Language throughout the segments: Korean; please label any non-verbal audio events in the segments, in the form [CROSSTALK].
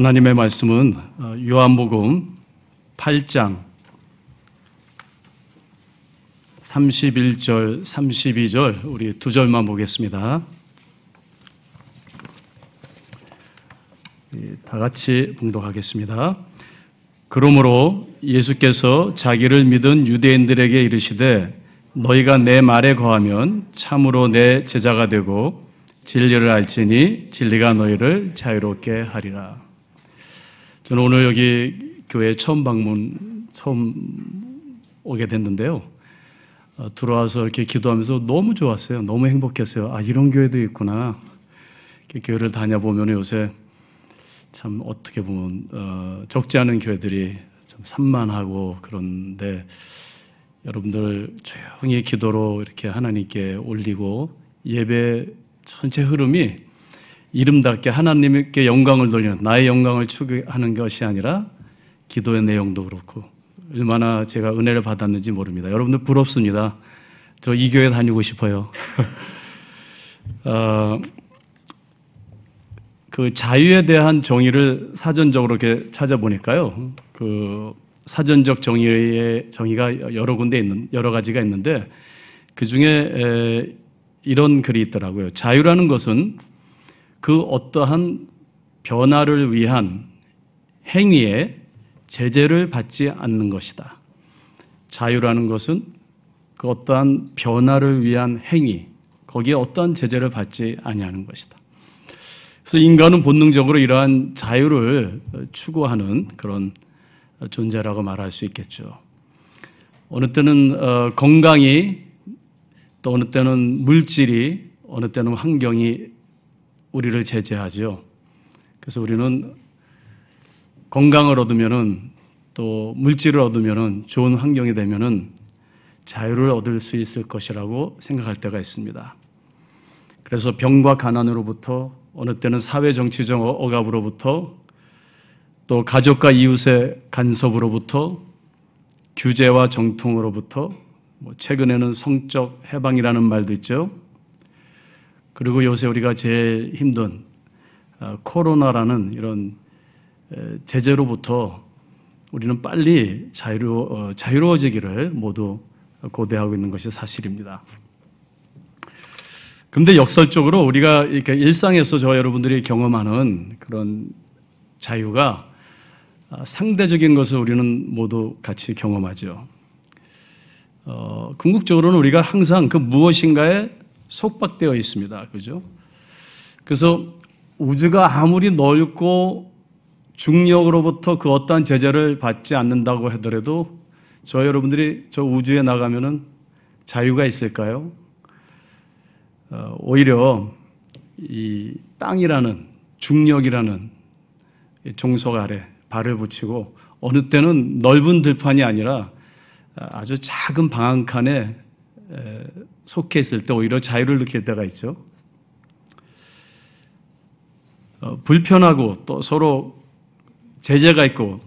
하나님의 말씀은 어, 요한복음 8장 31절, 32절 우리 두 절만 보겠습니다. 다 같이 봉독하겠습니다. 그러므로 예수께서 자기를 믿은 유대인들에게 이르시되 너희가 내 말에 거하면 참으로 내 제자가 되고 진리를 알지니 진리가 너희를 자유롭게 하리라. 저는 오늘 여기 교회 처음 방문 처음 오게 됐는데요. 어, 들어와서 이렇게 기도하면서 너무 좋았어요. 너무 행복했어요. 아 이런 교회도 있구나. 교회를 다녀보면 요새 참 어떻게 보면 어, 적지 않은 교회들이 좀 산만하고 그런데 여러분들 조용히 기도로 이렇게 하나님께 올리고 예배 전체 흐름이 이름답게 하나님께 영광을 돌리는 나의 영광을 추구하는 것이 아니라 기도의 내용도 그렇고 얼마나 제가 은혜를 받았는지 모릅니다. 여러분들 부럽습니다. 저 이 교회 다니고 싶어요. 어, [LAUGHS] 그 자유에 대한 정의를 사전적으로 이렇게 찾아보니까요. 그 사전적 정의의 정의가 여러 군데 있는 여러 가지가 있는데 그 중에 이런 글이 있더라고요. 자유라는 것은 그 어떠한 변화를 위한 행위에 제재를 받지 않는 것이다. 자유라는 것은 그 어떠한 변화를 위한 행위, 거기에 어떠한 제재를 받지 아니하는 것이다. 그래서 인간은 본능적으로 이러한 자유를 추구하는 그런 존재라고 말할 수 있겠죠. 어느 때는 어, 건강이 또 어느 때는 물질이 어느 때는 환경이 우리를 제재하죠. 그래서 우리는 건강을 얻으면은 또 물질을 얻으면은 좋은 환경이 되면은 자유를 얻을 수 있을 것이라고 생각할 때가 있습니다. 그래서 병과 가난으로부터 어느 때는 사회 정치적 억압으로부터 또 가족과 이웃의 간섭으로부터 규제와 정통으로부터 뭐 최근에는 성적 해방이라는 말도 있죠. 그리고 요새 우리가 제일 힘든 어, 코로나라는 이런 제재로부터 우리는 빨리 자유로, 어, 자유로워지기를 모두 고대하고 있는 것이 사실입니다. 근데 역설적으로 우리가 이렇게 일상에서 저 여러분들이 경험하는 그런 자유가 아, 상대적인 것을 우리는 모두 같이 경험하죠. 어, 궁극적으로는 우리가 항상 그 무엇인가에 속박되어 있습니다. 그죠? 그래서 우주가 아무리 넓고 중력으로부터 그 어떠한 제재를 받지 않는다고 하더라도 저 여러분들이 저 우주에 나가면은 자유가 있을까요? 어, 오히려 이 땅이라는 중력이라는 종속 아래 발을 붙이고 어느 때는 넓은 들판이 아니라 아주 작은 방한 칸에 속해 있을 때 오히려 자유를 느낄 때가 있죠. 어, 불편하고 또 서로 제재가 있고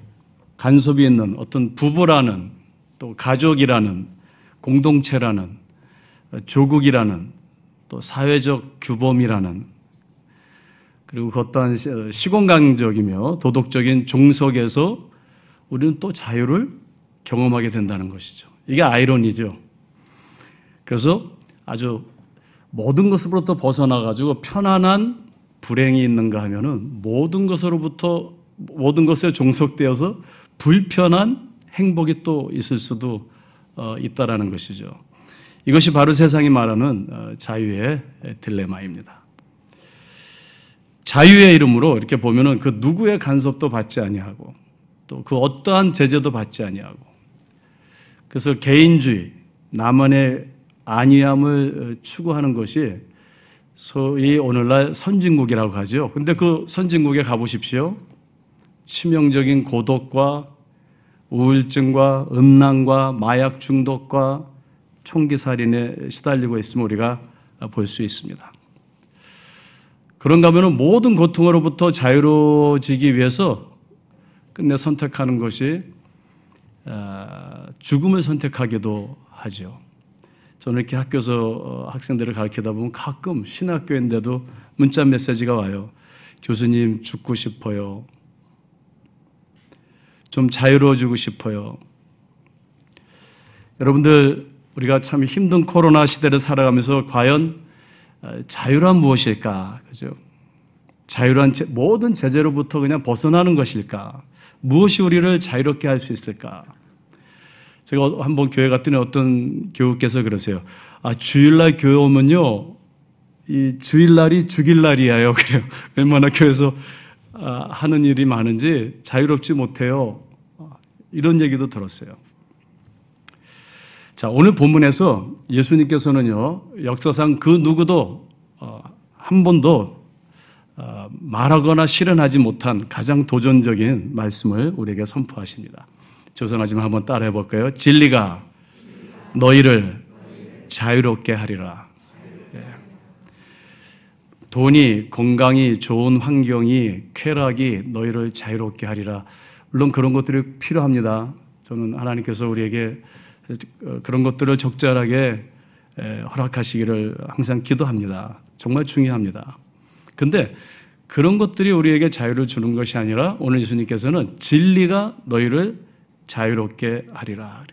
간섭이 있는 어떤 부부라는 또 가족이라는 공동체라는 조국이라는 또 사회적 규범이라는 그리고 그 어떠한 시공간적이며 도덕적인 종속에서 우리는 또 자유를 경험하게 된다는 것이죠. 이게 아이러니죠. 그래서 아주 모든 것으로부터 벗어나가지고 편안한 불행이 있는가 하면은 모든 것으로부터 모든 것에 종속되어서 불편한 행복이 또 있을 수도 어, 있다라는 것이죠. 이것이 바로 세상이 말하는 어, 자유의 딜레마입니다. 자유의 이름으로 이렇게 보면은 그 누구의 간섭도 받지 아니하고 또 그 어떠한 제재도 받지 아니하고 그래서 개인주의 나만의 안위함을 추구하는 것이 소위 오늘날 선진국이라고 하죠. 근데 그 선진국에 가보십시오. 치명적인 고독과 우울증과 음란과 마약 중독과 총기 살인에 시달리고 있음을 우리가 볼 수 있습니다. 그런가 하면 모든 고통으로부터 자유로워지기 위해서 끝내 선택하는 것이 아, 죽음을 선택하기도 하죠. 저는 이렇게 학교에서 어, 학생들을 가르치다 보면 가끔 신학교인데도 문자 메시지가 와요. 교수님 죽고 싶어요. 좀 자유로워지고 싶어요. 여러분들 우리가 참 힘든 코로나 시대를 살아가면서 과연 어, 자유란 무엇일까? 그죠? 자유란 모든 제재로부터 그냥 벗어나는 것일까? 무엇이 우리를 자유롭게 할 수 있을까? 제가 한번 교회 갔더니 어떤 교우께서 그러세요. 아, 주일날 교회 오면요. 이 주일날이 죽일날이에요. [LAUGHS] 그래요. 얼마나 교회에서 아, 하는 일이 많은지 자유롭지 못해요. 이런 얘기도 들었어요. 자, 오늘 본문에서 예수님께서는요, 역사상 그 누구도 어, 한 번도 어, 말하거나 실현하지 못한 가장 도전적인 말씀을 우리에게 선포하십니다. 조선하지만 한번 따라해 볼까요? 진리가 너희를 자유롭게 하리라. 예. 돈이, 건강이, 좋은 환경이, 쾌락이 너희를 자유롭게 하리라. 물론 그런 것들이 필요합니다. 저는 하나님께서 우리에게 어, 그런 것들을 적절하게 허락하시기를 항상 기도합니다. 정말 중요합니다. 근데 그런 것들이 우리에게 자유를 주는 것이 아니라 오늘 예수님께서는 진리가 너희를 자유롭게 하리라.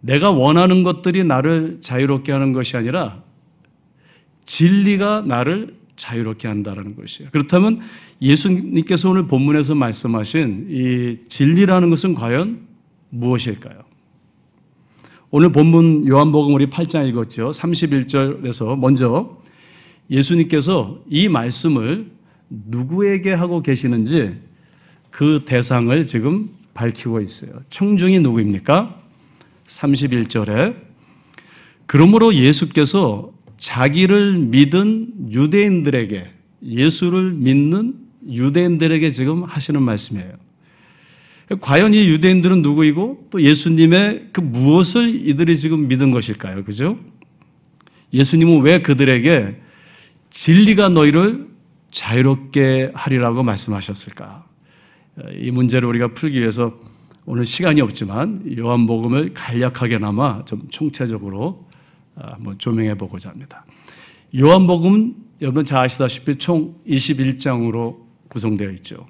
내가 원하는 것들이 나를 자유롭게 하는 것이 아니라 진리가 나를 자유롭게 한다는 것이에요. 그렇다면 예수님께서 오늘 본문에서 말씀하신 이 진리라는 것은 과연 무엇일까요? 오늘 본문 요한복음 우리 8장 읽었죠. 31절에서 먼저 예수님께서 이 말씀을 누구에게 하고 계시는지 그 대상을 지금 밝히고 있어요. 청중이 누구입니까? 31절에 그러므로 예수께서 자기를 믿은 유대인들에게 예수를 믿는 유대인들에게 지금 하시는 말씀이에요. 과연 이 유대인들은 누구이고 또 예수님의 그 무엇을 이들이 지금 믿은 것일까요? 그죠? 예수님은 왜 그들에게 진리가 너희를 자유롭게 하리라고 말씀하셨을까? 이 문제를 우리가 풀기 위해서 오늘 시간이 없지만 요한복음을 간략하게나마 좀 총체적으로 아, 한번 조명해 보고자 합니다. 요한복음은 여러분 잘 아시다시피 총 21장으로 구성되어 있죠.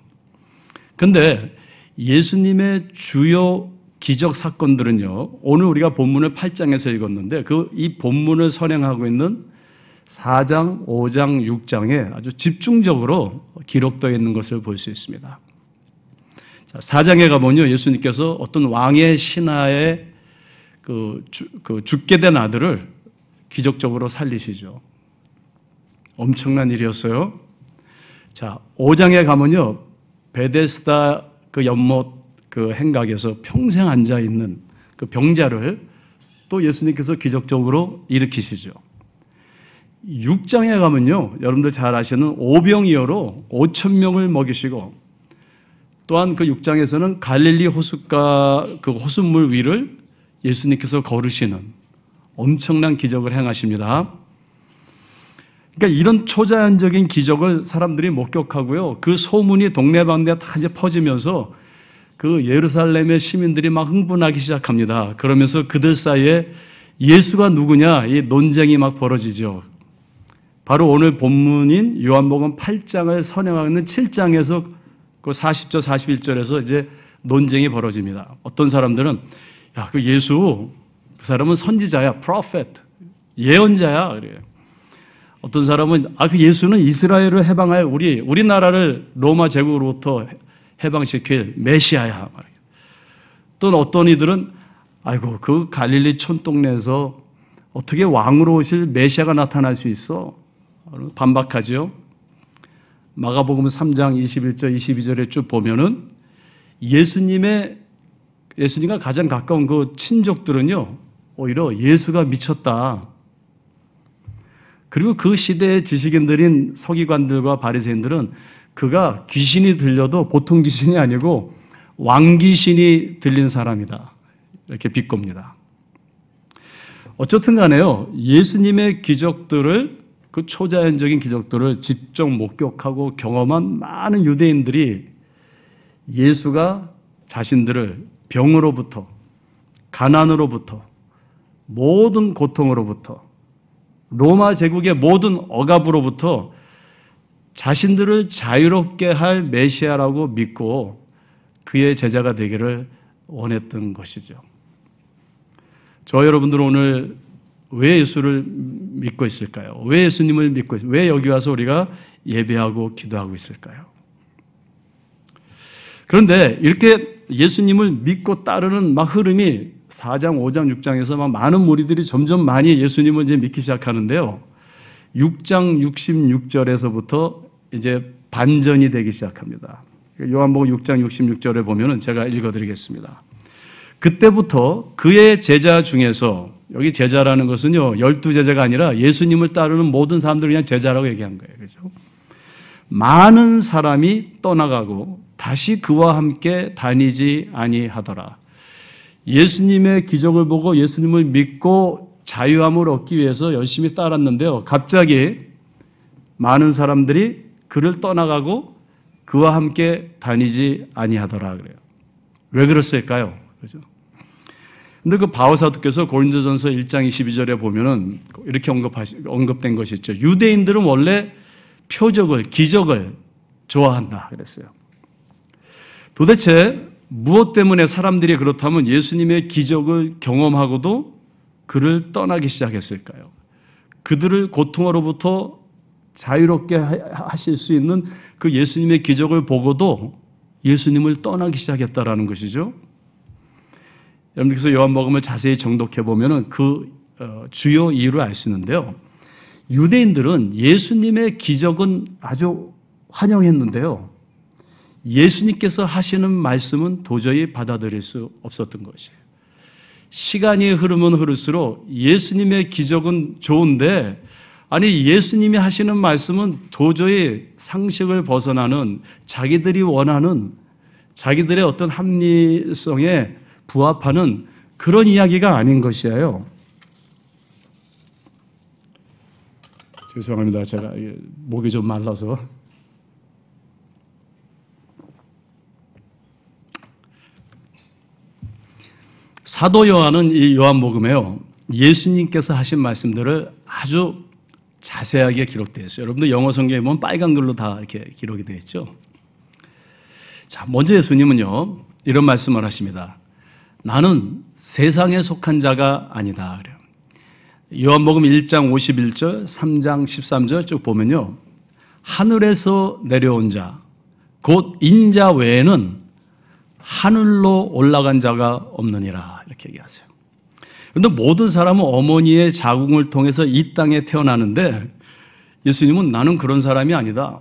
근데 예수님의 주요 기적 사건들은요, 오늘 우리가 본문을 8장에서 읽었는데 그 이 본문을 선행하고 있는 4장, 5장, 6장에 아주 집중적으로 기록되어 있는 것을 볼 수 있습니다. 4장에 가보면요, 예수님께서 어떤 왕의 신하의 그, 주, 그 죽게 된 아들을 기적적으로 살리시죠. 엄청난 일이었어요. 자, 5장에 가면요, 베데스다 그 연못 그 행각에서 평생 앉아 있는 그 병자를 또 예수님께서 기적적으로 일으키시죠. 6장에 가면요, 여러분들 잘 아시는 오병이어로 5천 명을 먹이시고 또한 그 6장에서는 갈릴리 호숫가 그 호숫물 위를 예수님께서 걸으시는 엄청난 기적을 행하십니다. 그러니까 이런 초자연적인 기적을 사람들이 목격하고요. 그 소문이 동네방네 다 이제 퍼지면서 그 예루살렘의 시민들이 막 흥분하기 시작합니다. 그러면서 그들 사이에 예수가 누구냐 이 논쟁이 막 벌어지죠. 바로 오늘 본문인 요한복음 8장을 선행하는 7장에서 그 40절 41절에서 이제 논쟁이 벌어집니다. 어떤 사람들은 야, 그 예수 그 사람은 선지자야, 프로페트. 예언자야 그래요. 어떤 사람은 아 그 예수는 이스라엘을 해방할 우리 우리나라를 로마 제국으로부터 해방시킬 메시아야. 또 어떤 이들은 아이고 그 갈릴리 촌동네에서 어떻게 왕으로 오실 메시아가 나타날 수 있어? 반박하죠. 마가복음 3장 21절 22절에 쭉 보면은 예수님의 예수님과 가장 가까운 그 친족들은요. 오히려 예수가 미쳤다. 그리고 그 시대의 지식인들인 서기관들과 바리새인들은 그가 귀신이 들려도 보통 귀신이 아니고 왕귀신이 들린 사람이다. 이렇게 비꼽니다. 어쨌든 간에요. 예수님의 기적들을 그 초자연적인 기적들을 직접 목격하고 경험한 많은 유대인들이 예수가 자신들을 병으로부터 가난으로부터 모든 고통으로부터 로마 제국의 모든 억압으로부터 자신들을 자유롭게 할 메시아라고 믿고 그의 제자가 되기를 원했던 것이죠. 저 여러분들은 오늘 왜 예수를 믿고 있을까요? 왜 예수님을 믿고 있을까요? 왜 여기 와서 우리가 예배하고 기도하고 있을까요? 그런데 이렇게 예수님을 믿고 따르는 막 흐름이 4장, 5장, 6장에서 막 많은 무리들이 점점 많이 예수님을 이제 믿기 시작하는데요. 6장 66절에서부터 이제 반전이 되기 시작합니다. 요한복음 6장 66절에 보면은 제가 읽어 드리겠습니다. 그때부터 그의 제자 중에서 여기 제자라는 것은요, 열두 제자가 아니라 예수님을 따르는 모든 사람들을 그냥 제자라고 얘기한 거예요. 그죠? 많은 사람이 떠나가고 다시 그와 함께 다니지 아니하더라. 예수님의 기적을 보고 예수님을 믿고 자유함을 얻기 위해서 열심히 따랐는데요. 갑자기 많은 사람들이 그를 떠나가고 그와 함께 다니지 아니하더라 그래요. 왜 그랬을까요? 그죠? 근데 그 바오 사도께서 고린도전서 1장 22절에 보면은 이렇게 언급하시, 언급된 것이 있죠. 유대인들은 원래 표적을, 기적을 좋아한다 그랬어요. 도대체 무엇 때문에 사람들이 그렇다면 예수님의 기적을 경험하고도 그를 떠나기 시작했을까요? 그들을 고통으로부터 자유롭게 하실 수 있는 그 예수님의 기적을 보고도 예수님을 떠나기 시작했다라는 것이죠. 여러분께서 요한복음을 자세히 정독해 보면은 그 어, 주요 이유를 알 수 있는데요. 유대인들은 예수님의 기적은 아주 환영했는데요. 예수님께서 하시는 말씀은 도저히 받아들일 수 없었던 것이에요. 시간이 흐르면 흐를수록 예수님의 기적은 좋은데 아니 예수님이 하시는 말씀은 도저히 상식을 벗어나는 자기들이 원하는 자기들의 어떤 합리성에 부합하는 그런 이야기가 아닌 것이에요. 죄송합니다. 제가 목이 좀 말라서. 사도 요한은 이 요한복음에요. 예수님께서 하신 말씀들을 아주 자세하게 기록되어 있어요. 여러분들 영어 성경에 보면 빨간 글로 다 이렇게 기록이 되어 있죠. 자, 먼저 예수님은요, 이런 말씀을 하십니다. 나는 세상에 속한 자가 아니다. 그래요. 요한복음 1장 51절, 3장 13절 쭉 보면요. 하늘에서 내려온 자, 곧 인자 외에는 하늘로 올라간 자가 없느니라. 이렇게 얘기하세요. 그런데 모든 사람은 어머니의 자궁을 통해서 이 땅에 태어나는데 예수님은 나는 그런 사람이 아니다.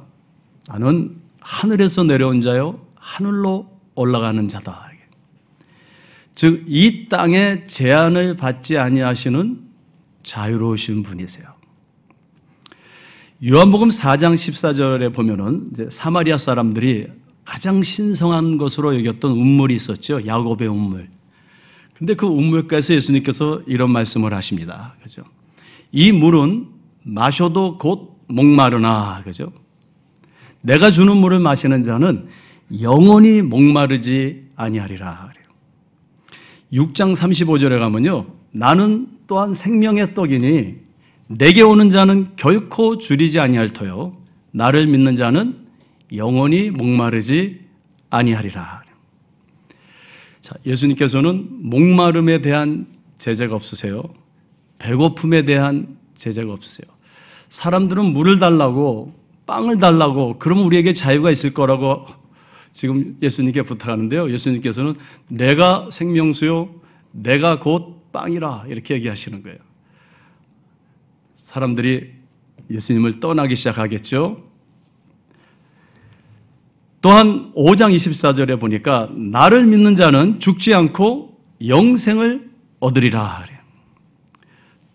나는 하늘에서 내려온 자요, 하늘로 올라가는 자다. 즉, 이 땅에 제한을 받지 아니하시는 자유로우신 분이세요. 요한복음 4장 14절에 보면은 사마리아 사람들이 가장 신성한 것으로 여겼던 운물이 있었죠. 야곱의 운물. 근데 그 운물가에서 예수님께서 이런 말씀을 하십니다. 그죠? 이 물은 마셔도 곧 목마르나. 그죠? 내가 주는 물을 마시는 자는 영원히 목마르지 아니하리라. 6장 35절에 가면요. 나는 또한 생명의 떡이니 내게 오는 자는 결코 줄이지 아니할 터요. 나를 믿는 자는 영원히 목마르지 아니하리라. 자, 예수님께서는 목마름에 대한 제재가 없으세요. 배고픔에 대한 제재가 없으세요. 사람들은 물을 달라고 빵을 달라고 그러면 우리에게 자유가 있을 거라고 지금 예수님께 부탁하는데요. 예수님께서는 내가 생명수요, 내가 곧 빵이라 이렇게 얘기하시는 거예요. 사람들이 예수님을 떠나기 시작하겠죠. 또한 5장 24절에 보니까 나를 믿는 자는 죽지 않고 영생을 얻으리라.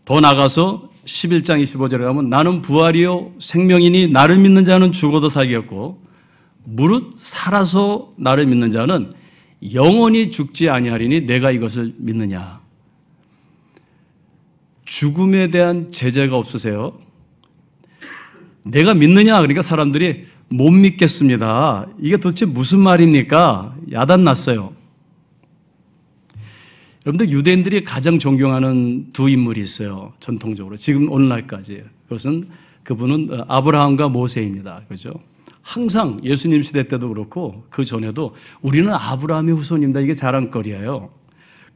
더 나가서 11장 25절에 가면 나는 부활이요 생명이니 나를 믿는 자는 죽어도 살겠고 무릇 살아서 나를 믿는 자는 영원히 죽지 아니하리니 내가 이것을 믿느냐. 죽음에 대한 제재가 없으세요? 내가 믿느냐? 그러니까 사람들이 못 믿겠습니다. 이게 도대체 무슨 말입니까? 야단났어요. 여러분들 유대인들이 가장 존경하는 두 인물이 있어요. 전통적으로. 지금 오늘날까지. 그것은 그분은 아브라함과 모세입니다. 그죠? 항상 예수님 시대 때도 그렇고 그 전에도 우리는 아브라함의 후손입니다. 이게 자랑거리예요.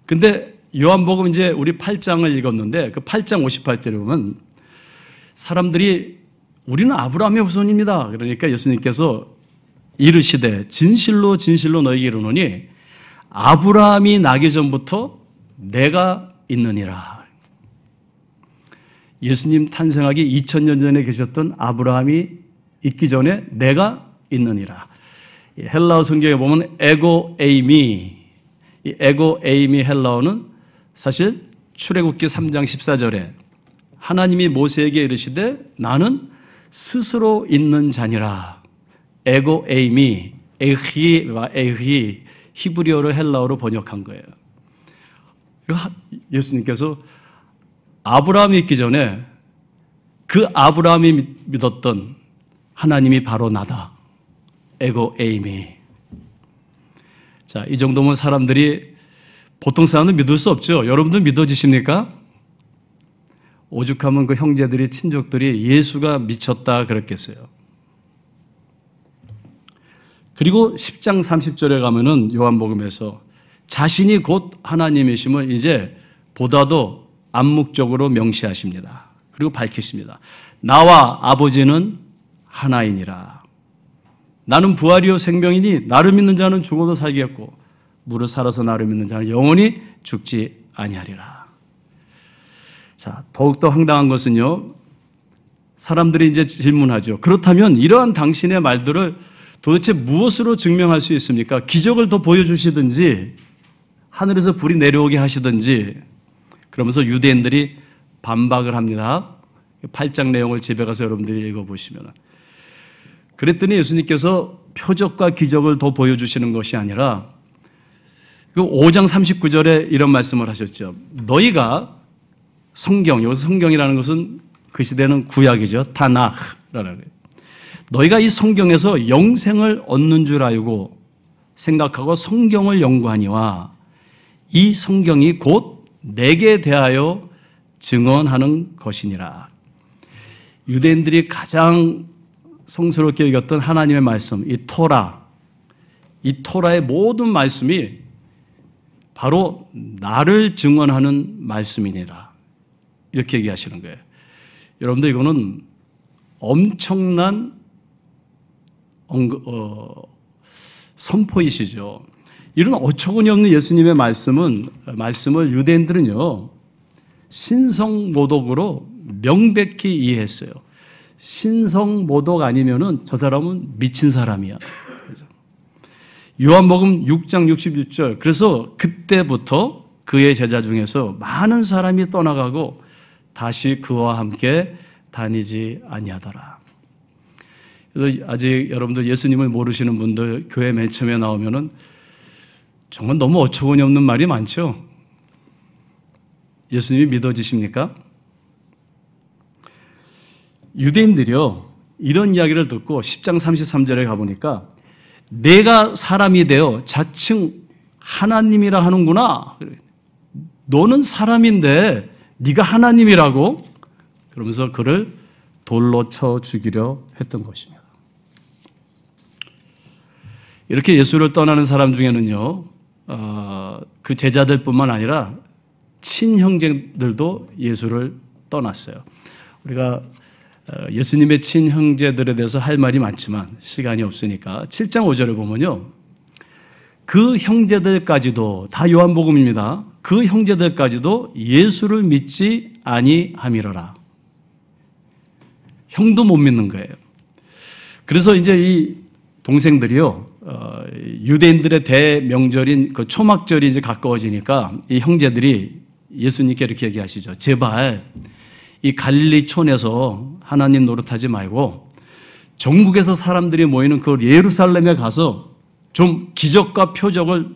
근데 요한복음 이제 우리 8장을 읽었는데 그 8장 58절에 보면 사람들이 우리는 아브라함의 후손입니다. 그러니까 예수님께서 이르시되 진실로 진실로 너희에게 이르노니 아브라함이 나기 전부터 내가 있느니라. 예수님 탄생하기 2000년 전에 계셨던 아브라함이 있기 전에 내가 있느니라. 헬라어 성경에 보면 에고 에이미 이 에고 에이미 헬라어는 사실 출애굽기 3장 14절에 하나님이 모세에게 이르시되 나는 스스로 있는 자니라. 에고 에이미 에히와 에히 히브리어를 헬라어로 번역한 거예요. 예수님께서 아브라함이 있기 전에 그 아브라함이 믿었던 하나님이 바로 나다. 에고 에이미. 자, 이 정도면 사람들이 보통 사람은 믿을 수 없죠. 여러분들 믿어지십니까? 오죽하면 그 형제들이, 친족들이 예수가 미쳤다 그랬겠어요. 그리고 10장 30절에 가면은 요한복음에서 자신이 곧 하나님이심을 이제 보다도 암묵적으로 명시하십니다. 그리고 밝히십니다. 나와 아버지는 하나이니라. 나는 부활이요 생명이니 나를 믿는 자는 죽어도 살겠고 무릇 살아서 나를 믿는 자는 영원히 죽지 아니하리라. 자, 더욱더 황당한 것은요. 사람들이 이제 질문하죠. 그렇다면 이러한 당신의 말들을 도대체 무엇으로 증명할 수 있습니까? 기적을 더 보여주시든지 하늘에서 불이 내려오게 하시든지 그러면서 유대인들이 반박을 합니다. 8장 내용을 집에 가서 여러분들이 읽어보시면. 그랬더니 예수님께서 표적과 기적을 더 보여주시는 것이 아니라 그 5장 39절에 이런 말씀을 하셨죠. 너희가 성경, 여기서 성경이라는 것은 그 시대는 구약이죠. 타나흐라는 너희가 이 성경에서 영생을 얻는 줄 알고 생각하고 성경을 연구하니와 이 성경이 곧 내게 대하여 증언하는 것이니라. 유대인들이 가장 성스럽게 여겼던 하나님의 말씀, 이 토라, 이 토라의 모든 말씀이 바로 나를 증언하는 말씀이니라. 이렇게 얘기하시는 거예요. 여러분들 이거는 엄청난 어, 선포이시죠. 이런 어처구니 없는 예수님의 말씀은 말씀을 유대인들은요 신성모독으로 명백히 이해했어요. 신성 모독 아니면은 저 사람은 미친 사람이야. 요한복음 6장 66절. 그래서 그때부터 그의 제자 중에서 많은 사람이 떠나가고 다시 그와 함께 다니지 아니하더라. 아직 여러분들 예수님을 모르시는 분들 교회 맨 처음에 나오면은 정말 너무 어처구니 없는 말이 많죠. 예수님이 믿어지십니까? 유대인들이요, 이런 이야기를 듣고 10장 33절에 가보니까 내가 사람이 되어 자칭 하나님이라 하는구나. 너는 사람인데 네가 하나님이라고 그러면서 그를 돌로 쳐 죽이려 했던 것입니다. 이렇게 예수를 떠나는 사람 중에는요, 어, 그 제자들뿐만 아니라 친형제들도 예수를 떠났어요. 우리가 어, 예수님의 친형제들에 대해서 할 말이 많지만 시간이 없으니까 7장 5절을 보면요. 그 형제들까지도 다 요한복음입니다. 그 형제들까지도 예수를 믿지 아니함이러라. 형도 못 믿는 거예요. 그래서 이제 이 동생들이요, 어, 유대인들의 대명절인 그 초막절이 이제 가까워지니까 이 형제들이 예수님께 이렇게 얘기하시죠. 제발 이 갈릴리촌에서 하나님 노릇하지 말고 전국에서 사람들이 모이는 그 예루살렘에 가서 좀 기적과 표적을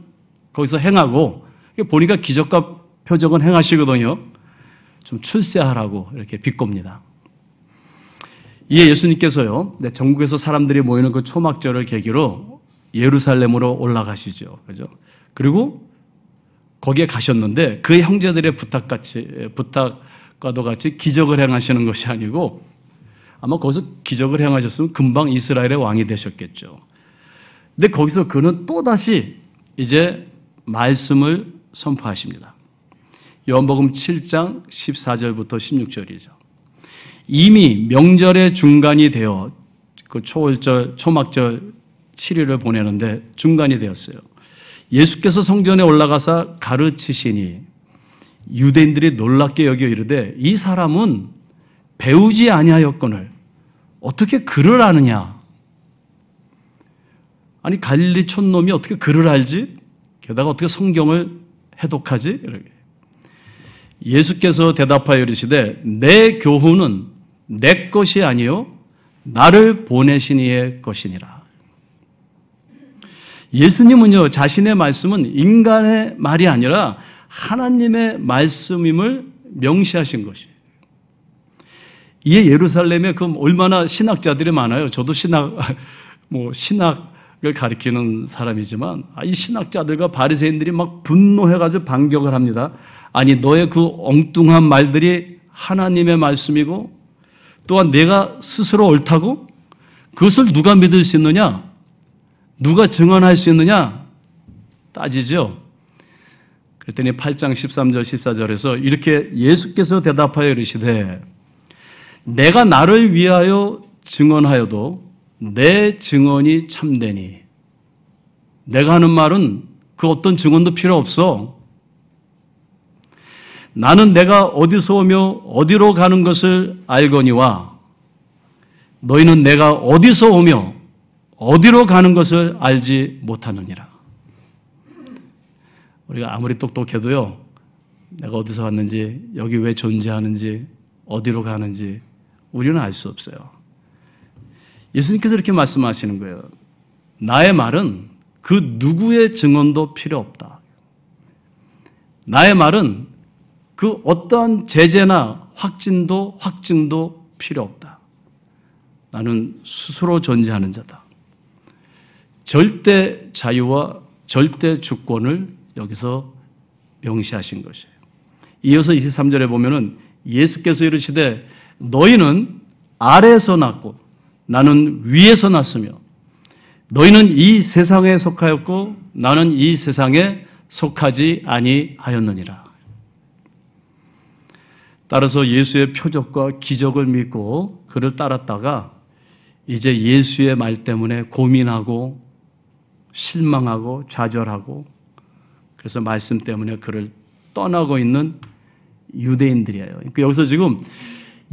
거기서 행하고 보니까 기적과 표적은 행하시거든요. 좀 출세하라고 이렇게 비꼽니다. 이에 예수님께서요, 네, 전국에서 사람들이 모이는 그 초막절을 계기로 예루살렘으로 올라가시죠. 그죠? 그리고 거기에 가셨는데 그 형제들의 부탁같이, 부탁과도 같이 기적을 행하시는 것이 아니고 아마 거기서 기적을 행하셨으면 금방 이스라엘의 왕이 되셨겠죠. 근데 거기서 그는 또다시 이제 말씀을 선포하십니다. 요한복음 7장 14절부터 16절이죠. 이미 명절의 중간이 되어 그 초월절, 초막절 7일을 보내는데 중간이 되었어요. 예수께서 성전에 올라가사 가르치시니 유대인들이 놀랍게 여겨 이르되 이 사람은 배우지 아니하였거늘 어떻게 글을 아느냐? 아니 갈릴리 촌놈이 어떻게 글을 알지? 게다가 어떻게 성경을 해독하지? 이렇게. 예수께서 대답하여 이르시되 내 교훈은 내 것이 아니요 나를 보내신 이의 것이니라. 예수님은요 자신의 말씀은 인간의 말이 아니라 하나님의 말씀임을 명시하신 것이에요. 이에 예루살렘에 그 얼마나 신학자들이 많아요. 저도 신학 [LAUGHS] 뭐 신학을 가리키는 사람이지만 아, 이 신학자들과 바리새인들이 막 분노해가지고 반격을 합니다. 아니 너의 그 엉뚱한 말들이 하나님의 말씀이고 또한 내가 스스로 옳다고 그것을 누가 믿을 수 있느냐? 누가 증언할 수 있느냐? 따지죠. 그랬더니 8장 13절 14절에서 이렇게 예수께서 대답하여 이르시되 내가 나를 위하여 증언하여도 내 증언이 참되니 내가 하는 말은 그 어떤 증언도 필요 없어. 나는 내가 어디서 오며 어디로 가는 것을 알거니와 너희는 내가 어디서 오며 어디로 가는 것을 알지 못하느니라. 우리가 아무리 똑똑해도요, 내가 어디서 왔는지, 여기 왜 존재하는지, 어디로 가는지, 우리는 알 수 없어요. 예수님께서 이렇게 말씀하시는 거예요. 나의 말은 그 누구의 증언도 필요 없다. 나의 말은 그 어떠한 제재나 확진도 확증도 필요 없다. 나는 스스로 존재하는 자다. 절대 자유와 절대 주권을 여기서 명시하신 것이에요. 이어서 23절에 보면은 예수께서 이르시되 너희는 아래에서 났고 나는 위에서 났으며 너희는 이 세상에 속하였고 나는 이 세상에 속하지 아니하였느니라. 따라서 예수의 표적과 기적을 믿고 그를 따랐다가 이제 예수의 말 때문에 고민하고 실망하고 좌절하고 그래서 말씀 때문에 그를 떠나고 있는 유대인들이에요. 그러니까 여기서 지금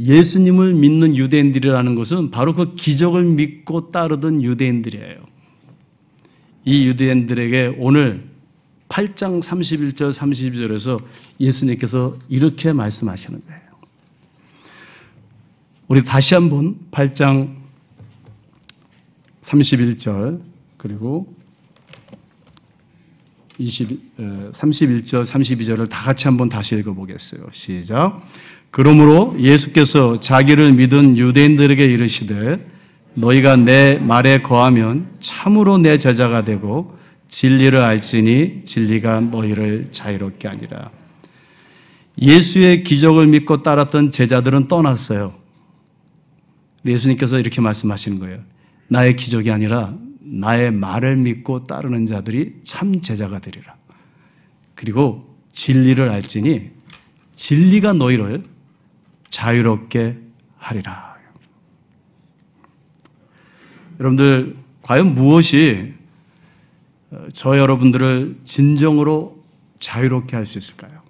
예수님을 믿는 유대인들이라는 것은 바로 그 기적을 믿고 따르던 유대인들이에요. 이 유대인들에게 오늘 8장 31절 32절에서 예수님께서 이렇게 말씀하시는 거예요. 우리 다시 한번 8장 31절 그리고 20, 31절 32절을 다 같이 한번 다시 읽어보겠어요. 시작. 그러므로 예수께서 자기를 믿은 유대인들에게 이르시되 너희가 내 말에 거하면 참으로 내 제자가 되고 진리를 알지니 진리가 너희를 자유롭게 하니라. 예수의 기적을 믿고 따랐던 제자들은 떠났어요. 예수님께서 이렇게 말씀하시는 거예요. 나의 기적이 아니라 나의 말을 믿고 따르는 자들이 참 제자가 되리라. 그리고 진리를 알지니 진리가 너희를 자유롭게 하리라. 여러분들, 과연 무엇이 어, 저 여러분들을 진정으로 자유롭게 할 수 있을까요?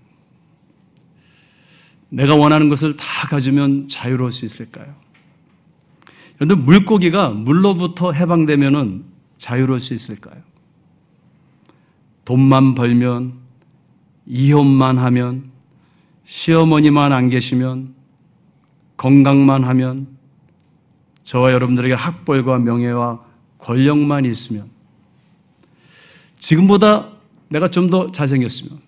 내가 원하는 것을 다 가지면 자유로울 수 있을까요? 여러분 물고기가 물로부터 해방되면 자유로울 수 있을까요? 돈만 벌면, 이혼만 하면, 시어머니만 안 계시면, 건강만 하면 저와 여러분들에게 학벌과 명예와 권력만 있으면 지금보다 내가 좀 더 잘생겼으면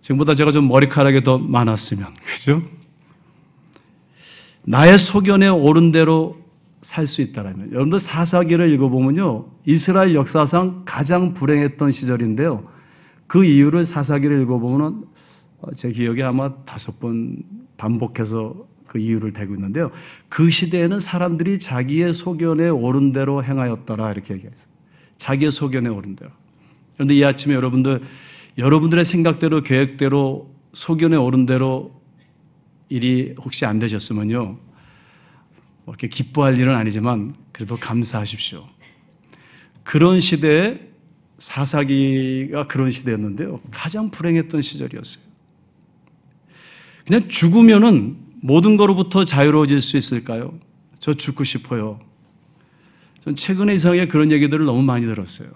지금보다 제가 좀 머리카락이 더 많았으면 그죠? 나의 소견에 옳은 대로 살 수 있다라면 여러분들 사사기를 읽어보면요 이스라엘 역사상 가장 불행했던 시절인데요 그 이유를 사사기를 읽어보면 제 기억에 아마 다섯 번 반복해서 그그 이유를 대고 있는데요. 그 시대에는 사람들이 자기의 소견에 옳은 대로 행하였더라 이렇게 얘기했어요. 자기의 소견에 옳은 대로. 그런데 이 아침에 여러분들 여러분들의 생각대로 계획대로 소견에 옳은 대로 일이 혹시 안 되셨으면요. 뭐 이렇게 기뻐할 일은 아니지만 그래도 감사하십시오. 그런 시대에 사사기가 그런 시대였는데요. 가장 불행했던 시절이었어요. 그냥 죽으면은 모든 거로부터 자유로워질 수 있을까요? 저 죽고 싶어요. 전 최근에 이상하게 그런 얘기들을 너무 많이 들었어요.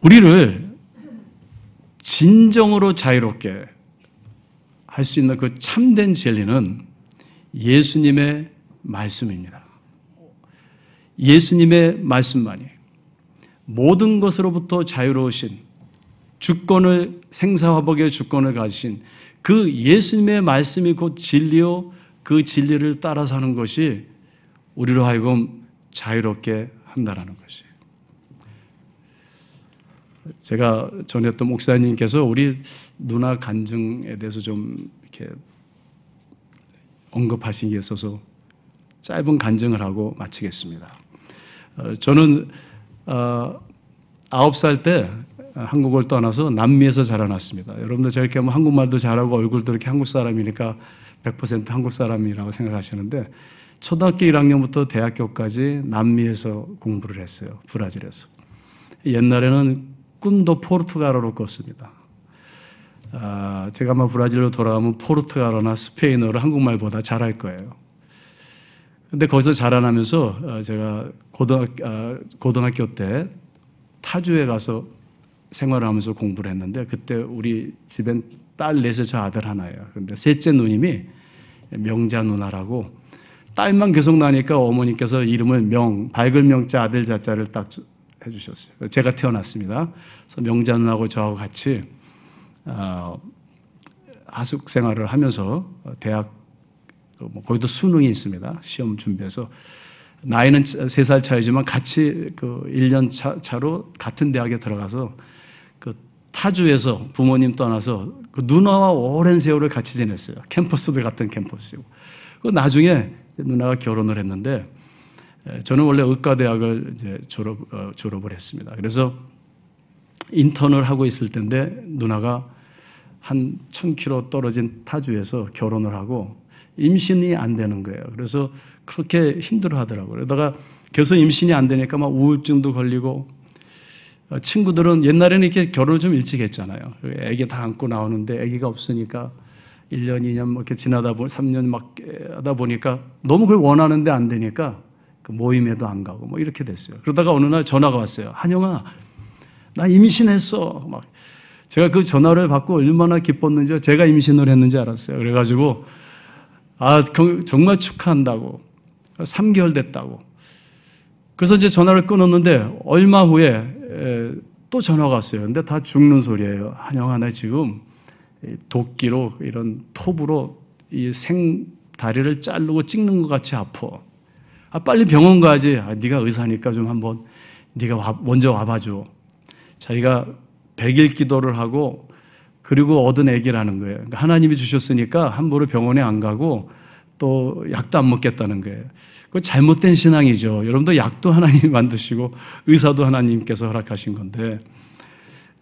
우리를 진정으로 자유롭게 할 수 있는 그 참된 진리는 예수님의 말씀입니다. 예수님의 말씀만이 모든 것으로부터 자유로우신 주권을 생사화복의 주권을 가지신 그 예수님의 말씀이 곧 진리요 그 진리를 따라 사는 것이 우리로 하여금 자유롭게 한다라는 것이에요. 제가 전했던 목사님께서 우리 누나 간증에 대해서 좀 이렇게 언급하신 게 있어서 짧은 간증을 하고 마치겠습니다. 어, 저는 어, 아홉 살 때 한국을 떠나서 남미에서 자라났습니다. 여러분들 저렇게 하면 한국말도 잘하고 얼굴도 이렇게 한국 사람이니까 100% 한국 사람이라고 생각하시는데 초등학교 1학년부터 대학교까지 남미에서 공부를 했어요. 브라질에서. 옛날에는 꿈도 포르투갈어로 꿨습니다. 아, 제가 아마 브라질로 돌아가면 포르투갈어나 스페인어를 한국말보다 잘할 거예요. 근데 거기서 자라나면서 어, 제가 고등학교, 아, 고등학교 때 타주에 가서 생활을 하면서 공부를 했는데 그때 우리 집엔 딸 넷에 저 아들 하나예요. 근데 셋째 누님이 명자 누나라고 딸만 계속 나니까 어머니께서 이름을 명, 밝을 명자 아들 자자를 딱 해주셨어요. 제가 태어났습니다. 그래서 명자 누나하고 저하고 같이 어, 하숙 생활을 하면서 대학 뭐 거기도 수능이 있습니다. 시험 준비해서 나이는 세살 차이지만 같이 그 1년 차, 차로 같은 대학에 들어가서 그 타주에서 부모님 떠나서 그 누나와 오랜 세월을 같이 지냈어요. 캠퍼스도 같은 캠퍼스고. 그 나중에 누나가 결혼을 했는데 저는 원래 의과대학을 이제 졸업, 어, 졸업을 했습니다. 그래서 인턴을 하고 있을 때인데 누나가 한 1000km 떨어진 타주에서 결혼을 하고 임신이 안 되는 거예요. 그래서 그렇게 힘들어 하더라고요. 그러다가 계속 임신이 안 되니까 막 우울증도 걸리고 어, 친구들은 옛날에는 이렇게 결혼을 좀 일찍 했잖아요. 애기 다 안고 나오는데 애기가 없으니까 1년, 2년 뭐 이렇게 지나다 보니 3년 막 하다 보니까 너무 그걸 원하는데 안 되니까 그 모임에도 안 가고 뭐 이렇게 됐어요. 그러다가 어느 날 전화가 왔어요. 한영아, 나 임신했어. 막 제가 그 전화를 받고 얼마나 기뻤는지 제가 임신을 했는지 알았어요. 그래가지고 아, 정말 축하한다고. 3개월 됐다고. 그래서 이제 전화를 끊었는데 얼마 후에 또 전화가 왔어요. 근데 다 죽는 소리예요. 한영아, 나 지금 도끼로 이런 톱으로 이 생 다리를 자르고 찍는 것 같이 아파. 아, 빨리 병원 가지. 아, 네가 의사니까 좀 한번 네가 와, 먼저 와봐줘. 자기가 백일 기도를 하고 그리고 얻은 애기라는 거예요. 그러니까 하나님이 주셨으니까 함부로 병원에 안 가고 또 약도 안 먹겠다는 거예요. 그 잘못된 신앙이죠. 여러분도 약도 하나님이 [LAUGHS] 만드시고 의사도 하나님께서 허락하신 건데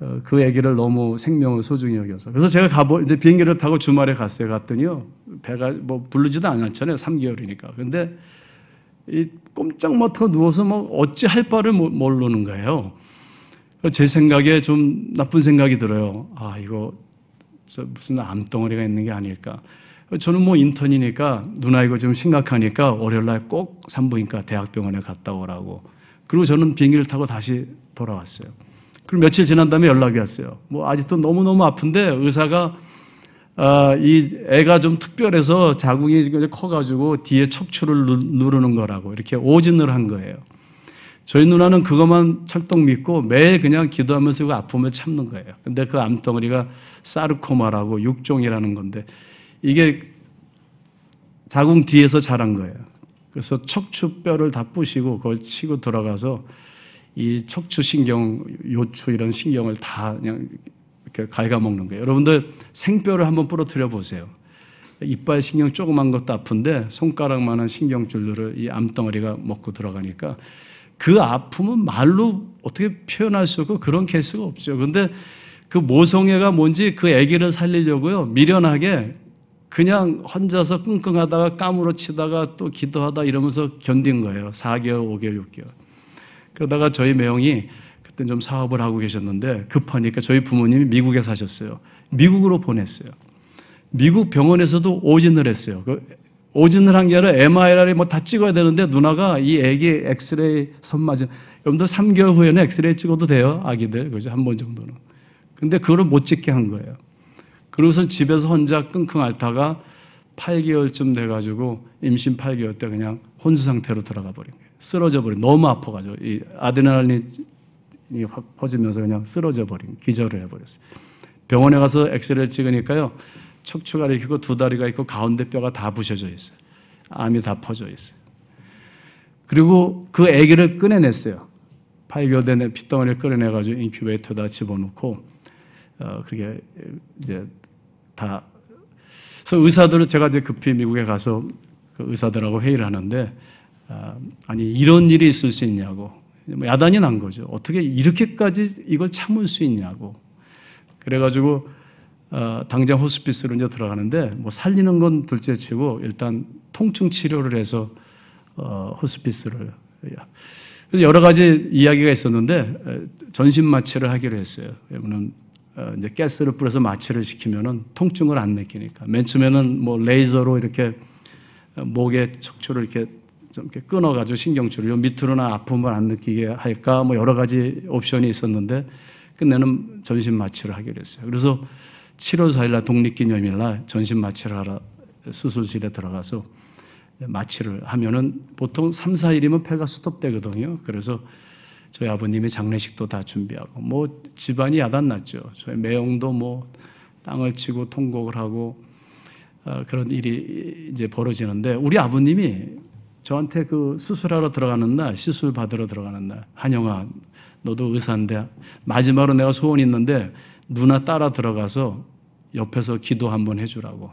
어, 그 아기를 너무 생명을 소중히 여겨서 그래서 제가 가보 이제 비행기를 타고 주말에 갔어요. 갔더니요 배가 뭐 부르지도 않았잖아요. 3개월이니까. 근데 이 꼼짝 못하고 누워서 뭐 어찌 할 바를 모르는 거예요. 제 생각에 좀 나쁜 생각이 들어요. 아, 이거 무슨 암덩어리가 있는 게 아닐까. 저는 뭐 인턴이니까 누나 이거 좀 심각하니까 월요일 날 꼭 산부인과 대학병원에 갔다 오라고. 그리고 저는 비행기를 타고 다시 돌아왔어요. 그리고 며칠 지난 다음에 연락이 왔어요. 뭐 아직도 너무너무 아픈데 의사가 아, 이 애가 좀 특별해서 자궁이 커가지고 뒤에 척추를 누르는 거라고 이렇게 오진을 한 거예요. 저희 누나는 그것만 철떡 믿고 매일 그냥 기도하면서 그 아픔을 참는 거예요. 근데 그 암덩어리가 사르코마라고 육종이라는 건데 이게 자궁 뒤에서 자란 거예요. 그래서 척추뼈를 다 부시고 그걸 치고 들어가서 이 척추 신경, 요추 이런 신경을 다 그냥 이렇게 갉아먹는 거예요. 여러분들 생뼈를 한번 부러뜨려 보세요. 이빨 신경 조그만 것도 아픈데 손가락만한 신경줄들을 이 암덩어리가 먹고 들어가니까 그 아픔은 말로 어떻게 표현할 수 없고 그런 케이스가 없죠. 근데 그 모성애가 뭔지 그 아기를 살리려고요. 미련하게 그냥 혼자서 끙끙하다가 까무러 치다가 또 기도하다 이러면서 견딘 거예요. 4개월, 5개월, 6개월. 그러다가 저희 매형이 그때 좀 사업을 하고 계셨는데 급하니까 저희 부모님이 미국에 사셨어요. 미국으로 보냈어요. 미국 병원에서도 오진을 했어요. 그 오진을 한 게 아니라 MRI 뭐 다 찍어야 되는데 누나가 이 아기 엑스레이 선맞은 여러분들 3개월 후에는 엑스레이 찍어도 돼요. 아기들. 그죠? 한 번 정도는. 근데 그걸 못 찍게 한 거예요. 그러고선 집에서 혼자 끙끙 앓다가 8개월쯤 돼가지고 임신 8개월 때 그냥 혼수 상태로 들어가 버린 거예요. 쓰러져 버린 너무 아파가지고 이 아드레날린이 확 퍼지면서 그냥 쓰러져 버린 기절을 해버렸어요. 병원에 가서 엑스레이 찍으니까요 척추가 이렇게 두 다리가 있고 가운데 뼈가 다 부셔져 있어요. 암이 다 퍼져 있어요. 그리고 그 아기를 꺼내냈어요. 8개월 된 핏덩어리를 꺼내내가지고 인큐베이터에다 집어넣고 어 그게 이제 다 그래서 의사들을 제가 이제 급히 미국에 가서 그 의사들하고 회의를 하는데 아, 아니 이런 일이 있을 수 있냐고 뭐 야단이 난 거죠. 어떻게 이렇게까지 이걸 참을 수 있냐고. 그래가지고 어, 당장 호스피스로 이제 들어가는데 뭐 살리는 건 둘째치고 일단 통증 치료를 해서 어, 호스피스를 여러 가지 이야기가 있었는데 전신 마취를 하기로 했어요. 이제 가스를 뿌려서 마취를 시키면은 통증을 안 느끼니까. 맨 처음에는 뭐 레이저로 이렇게 목에 척추를 이렇게 좀 이렇게 끊어가지고 신경줄을 밑으로나 아픔을 안 느끼게 할까 뭐 여러 가지 옵션이 있었는데 끝내는 전신 마취를 하기로 했어요. 그래서 7월 4일날 독립기념일날 전신 마취를 하러 수술실에 들어가서 마취를 하면은 보통 3, 4일이면 폐가 수톱되거든요. 그래서 저희 아버님이 장례식도 다 준비하고 뭐 집안이 야단났죠. 저희 매형도 뭐 땅을 치고 통곡을 하고 어, 그런 일이 이제 벌어지는데 우리 아버님이 저한테 그 수술하러 들어가는 날 시술 받으러 들어가는 날 한영아 너도 의사인데 마지막으로 내가 소원 있는데 누나 따라 들어가서 옆에서 기도 한번 해주라고.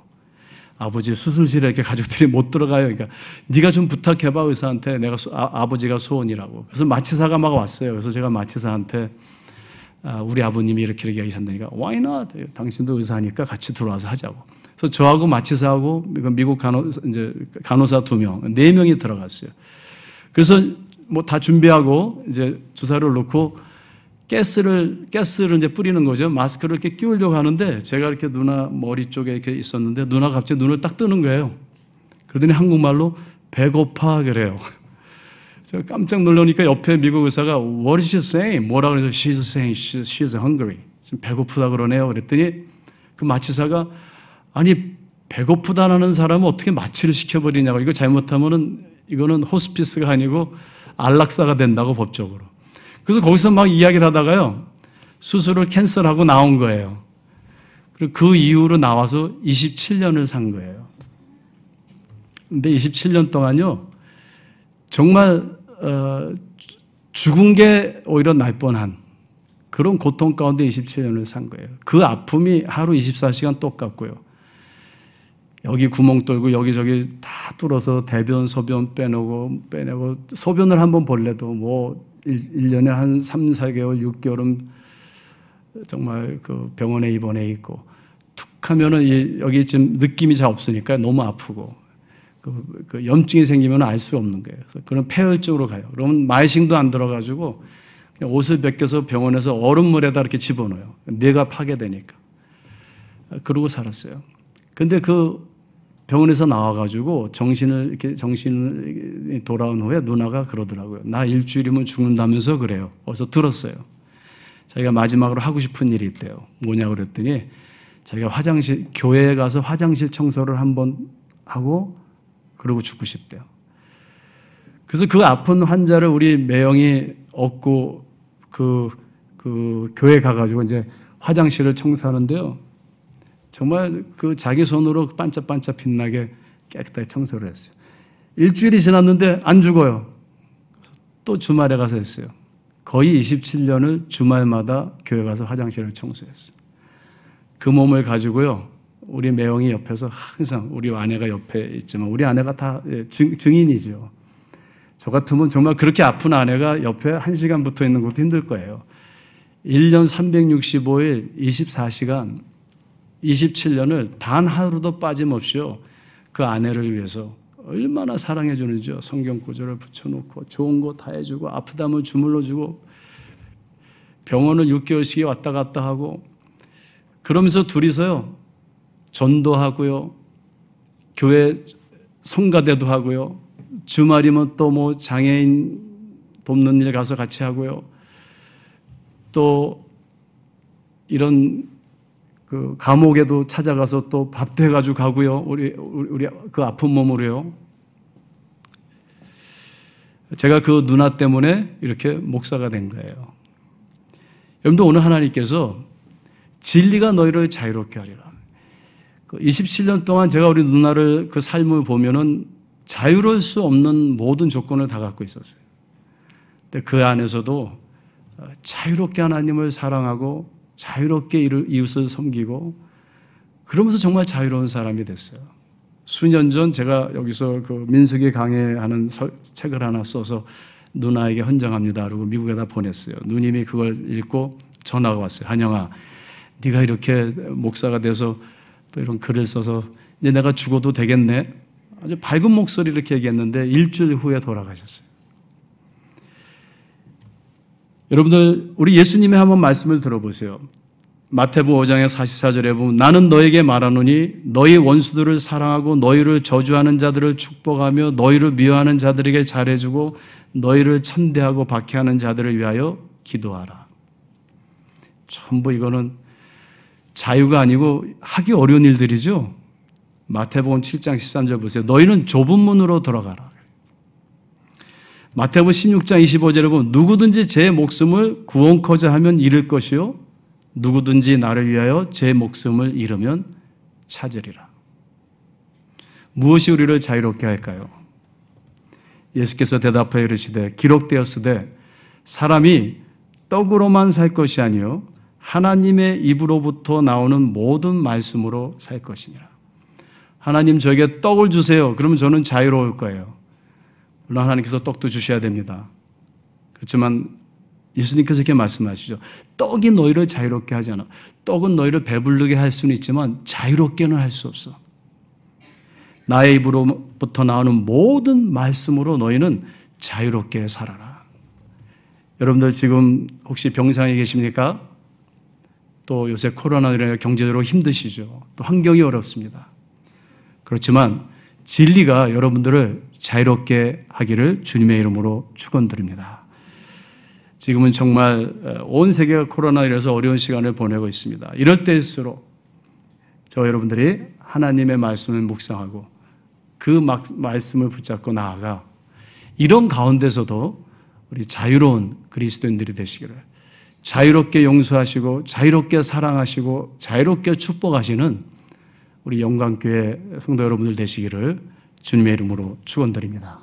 아버지 수술실에 이렇게 가족들이 못 들어가요. 그러니까 네가 좀 부탁해봐 의사한테 내가 소, 아, 버지가 소원이라고. 그래서 마취사가 막 왔어요. 그래서 제가 마취사한테 아, 우리 아버님이 이렇게 이렇게 하셨다니까 why not? 당신도 의사니까 같이 들어와서 하자고. 그래서 저하고 마취사하고 미국 간호 이제 간호사 두 명, 네 명이 들어갔어요. 그래서 뭐 다 준비하고 이제 주사를 놓고 가스를 가스를 이제 뿌리는 거죠. 마스크를 이렇게 끼우려고 하는데 제가 이렇게 누나 머리 쪽에 이렇게 있었는데 누나 갑자기 눈을 딱 뜨는 거예요. 그러더니 한국말로 배고파 그래요. [LAUGHS] 제가 깜짝 놀라니까 옆에 미국 의사가 What is she saying? 뭐라 그래서 She's saying she's hungry. 지금 배고프다 그러네요. 그랬더니 그 마취사가 아니 배고프다는 사람은 어떻게 마취를 시켜버리냐고 이거 잘못하면은 이거는 호스피스가 아니고 안락사가 된다고 법적으로. 그래서 거기서 막 이야기를 하다가요. 수술을 캔슬하고 나온 거예요. 그리고 그 이후로 나와서 27년을 산 거예요. 근데 27년 동안요. 정말 어, 죽은 게 오히려 날 뻔한 그런 고통 가운데 27년을 산 거예요. 그 아픔이 하루 24시간 똑같고요. 여기 구멍 뚫고 여기저기 다 뚫어서 대변, 소변 빼내고, 빼내고, 소변을 한번 볼래도 뭐 1, 년에한 3, 4개월, 6개월은 정말 그 병원에 입원해 있고 툭 하면은 여기 지금 느낌이 잘 없으니까 너무 아프고 그, 그 염증이 생기면 알 수 없는 거예요. 그래서 그런 폐혈증으로 가요. 그러면 마이싱도 안 들어가지고 옷을 벗겨서 병원에서 얼음물에다 이렇게 집어넣어요. 뇌가 파괴되니까. 그러고 살았어요. 근데 그 병원에서 나와가지고 정신을 이렇게 정신이 돌아온 후에 누나가 그러더라고요. 나 일주일이면 죽는다면서 그래요. 어서 들었어요. 자기가 마지막으로 하고 싶은 일이 있대요. 뭐냐 그랬더니 자기가 화장실 교회에 가서 화장실 청소를 한번 하고 그러고 죽고 싶대요. 그래서 그 아픈 환자를 우리 매형이 얻고 그, 그 교회 가가지고 이제 화장실을 청소하는데요. 정말 그 자기 손으로 반짝반짝 빛나게 깨끗하게 청소를 했어요. 일주일이 지났는데 안 죽어요. 또 주말에 가서 했어요. 거의 27년을 주말마다 교회 가서 화장실을 청소했어요. 그 몸을 가지고요. 우리 매형이 옆에서 항상 우리 아내가 옆에 있지만 우리 아내가 다 예, 증, 증인이죠. 저 같으면 정말 그렇게 아픈 아내가 옆에 한 시간 붙어 있는 것도 힘들 거예요. 1년 365일 24시간 27년을 단 하루도 빠짐없이요. 그 아내를 위해서 얼마나 사랑해 주는지요. 성경 구절을 붙여놓고 좋은 거 다 해주고 아프다면 주물러 주고 병원을 6개월씩 왔다 갔다 하고 그러면서 둘이서요. 전도하고요. 교회 성가대도 하고요. 주말이면 또 뭐 장애인 돕는 일 가서 같이 하고요. 또 이런 그 감옥에도 찾아가서 또 밥도 해가지고 가고요. 우리 우리, 우리 그 아픈 몸으로요. 제가 그 누나 때문에 이렇게 목사가 된 거예요. 여러분도 오늘 하나님께서 진리가 너희를 자유롭게 하리라. 27년 그 동안 제가 우리 누나를 그 삶을 보면은 자유로울 수 없는 모든 조건을 다 갖고 있었어요. 근데 그 안에서도 자유롭게 하나님을 사랑하고 자유롭게 이웃을 섬기고 그러면서 정말 자유로운 사람이 됐어요. 수년 전 제가 여기서 그 민숙이 강해하는 책을 하나 써서 누나에게 헌정합니다. 그리고 미국에다 보냈어요. 누님이 그걸 읽고 전화가 왔어요. 한영아, 네가 이렇게 목사가 돼서 또 이런 글을 써서 이제 내가 죽어도 되겠네. 아주 밝은 목소리 이렇게 얘기했는데 일주일 후에 돌아가셨어요. 여러분들 우리 예수님의 한번 말씀을 들어보세요. 마태부 5장의 44절에 보면 나는 너에게 말하노니 너희 원수들을 사랑하고 너희를 저주하는 자들을 축복하며 너희를 미워하는 자들에게 잘해주고 너희를 천대하고 박해하는 자들을 위하여 기도하라. 전부 이거는 자유가 아니고 하기 어려운 일들이죠. 마태복음 7장 13절 보세요. 너희는 좁은 문으로 들어가라. 마태복음 16장 25절에 보면 누구든지 제 목숨을 구원코자 하면 잃을 것이요 누구든지 나를 위하여 제 목숨을 잃으면 찾으리라. 무엇이 우리를 자유롭게 할까요? 예수께서 대답하여 이르시되 기록되었으되 사람이 떡으로만 살 것이 아니요 하나님의 입으로부터 나오는 모든 말씀으로 살 것이니라. 하나님 저에게 떡을 주세요. 그러면 저는 자유로울 거예요. 물론 하나님께서 떡도 주셔야 됩니다. 그렇지만 예수님께서 이렇게 말씀하시죠. 떡이 너희를 자유롭게 하지 않아. 떡은 너희를 배부르게 할 수는 있지만 자유롭게는 할 수 없어. 나의 입으로부터 나오는 모든 말씀으로 너희는 자유롭게 살아라. 여러분들 지금 혹시 병상에 계십니까? 또 요새 코로나로 경제적으로 힘드시죠. 또 환경이 어렵습니다. 그렇지만 진리가 여러분들을 자유롭게 하기를 주님의 이름으로 축원드립니다. 지금은 정말 온 세계가 코로나19에서 어려운 시간을 보내고 있습니다. 이럴 때일수록 저 여러분들이 하나님의 말씀을 묵상하고 그 말씀을 붙잡고 나아가 이런 가운데서도 우리 자유로운 그리스도인들이 되시기를 자유롭게 용서하시고 자유롭게 사랑하시고 자유롭게 축복하시는 우리 영광교회 성도 여러분들 되시기를 주님의 이름으로 축원드립니다.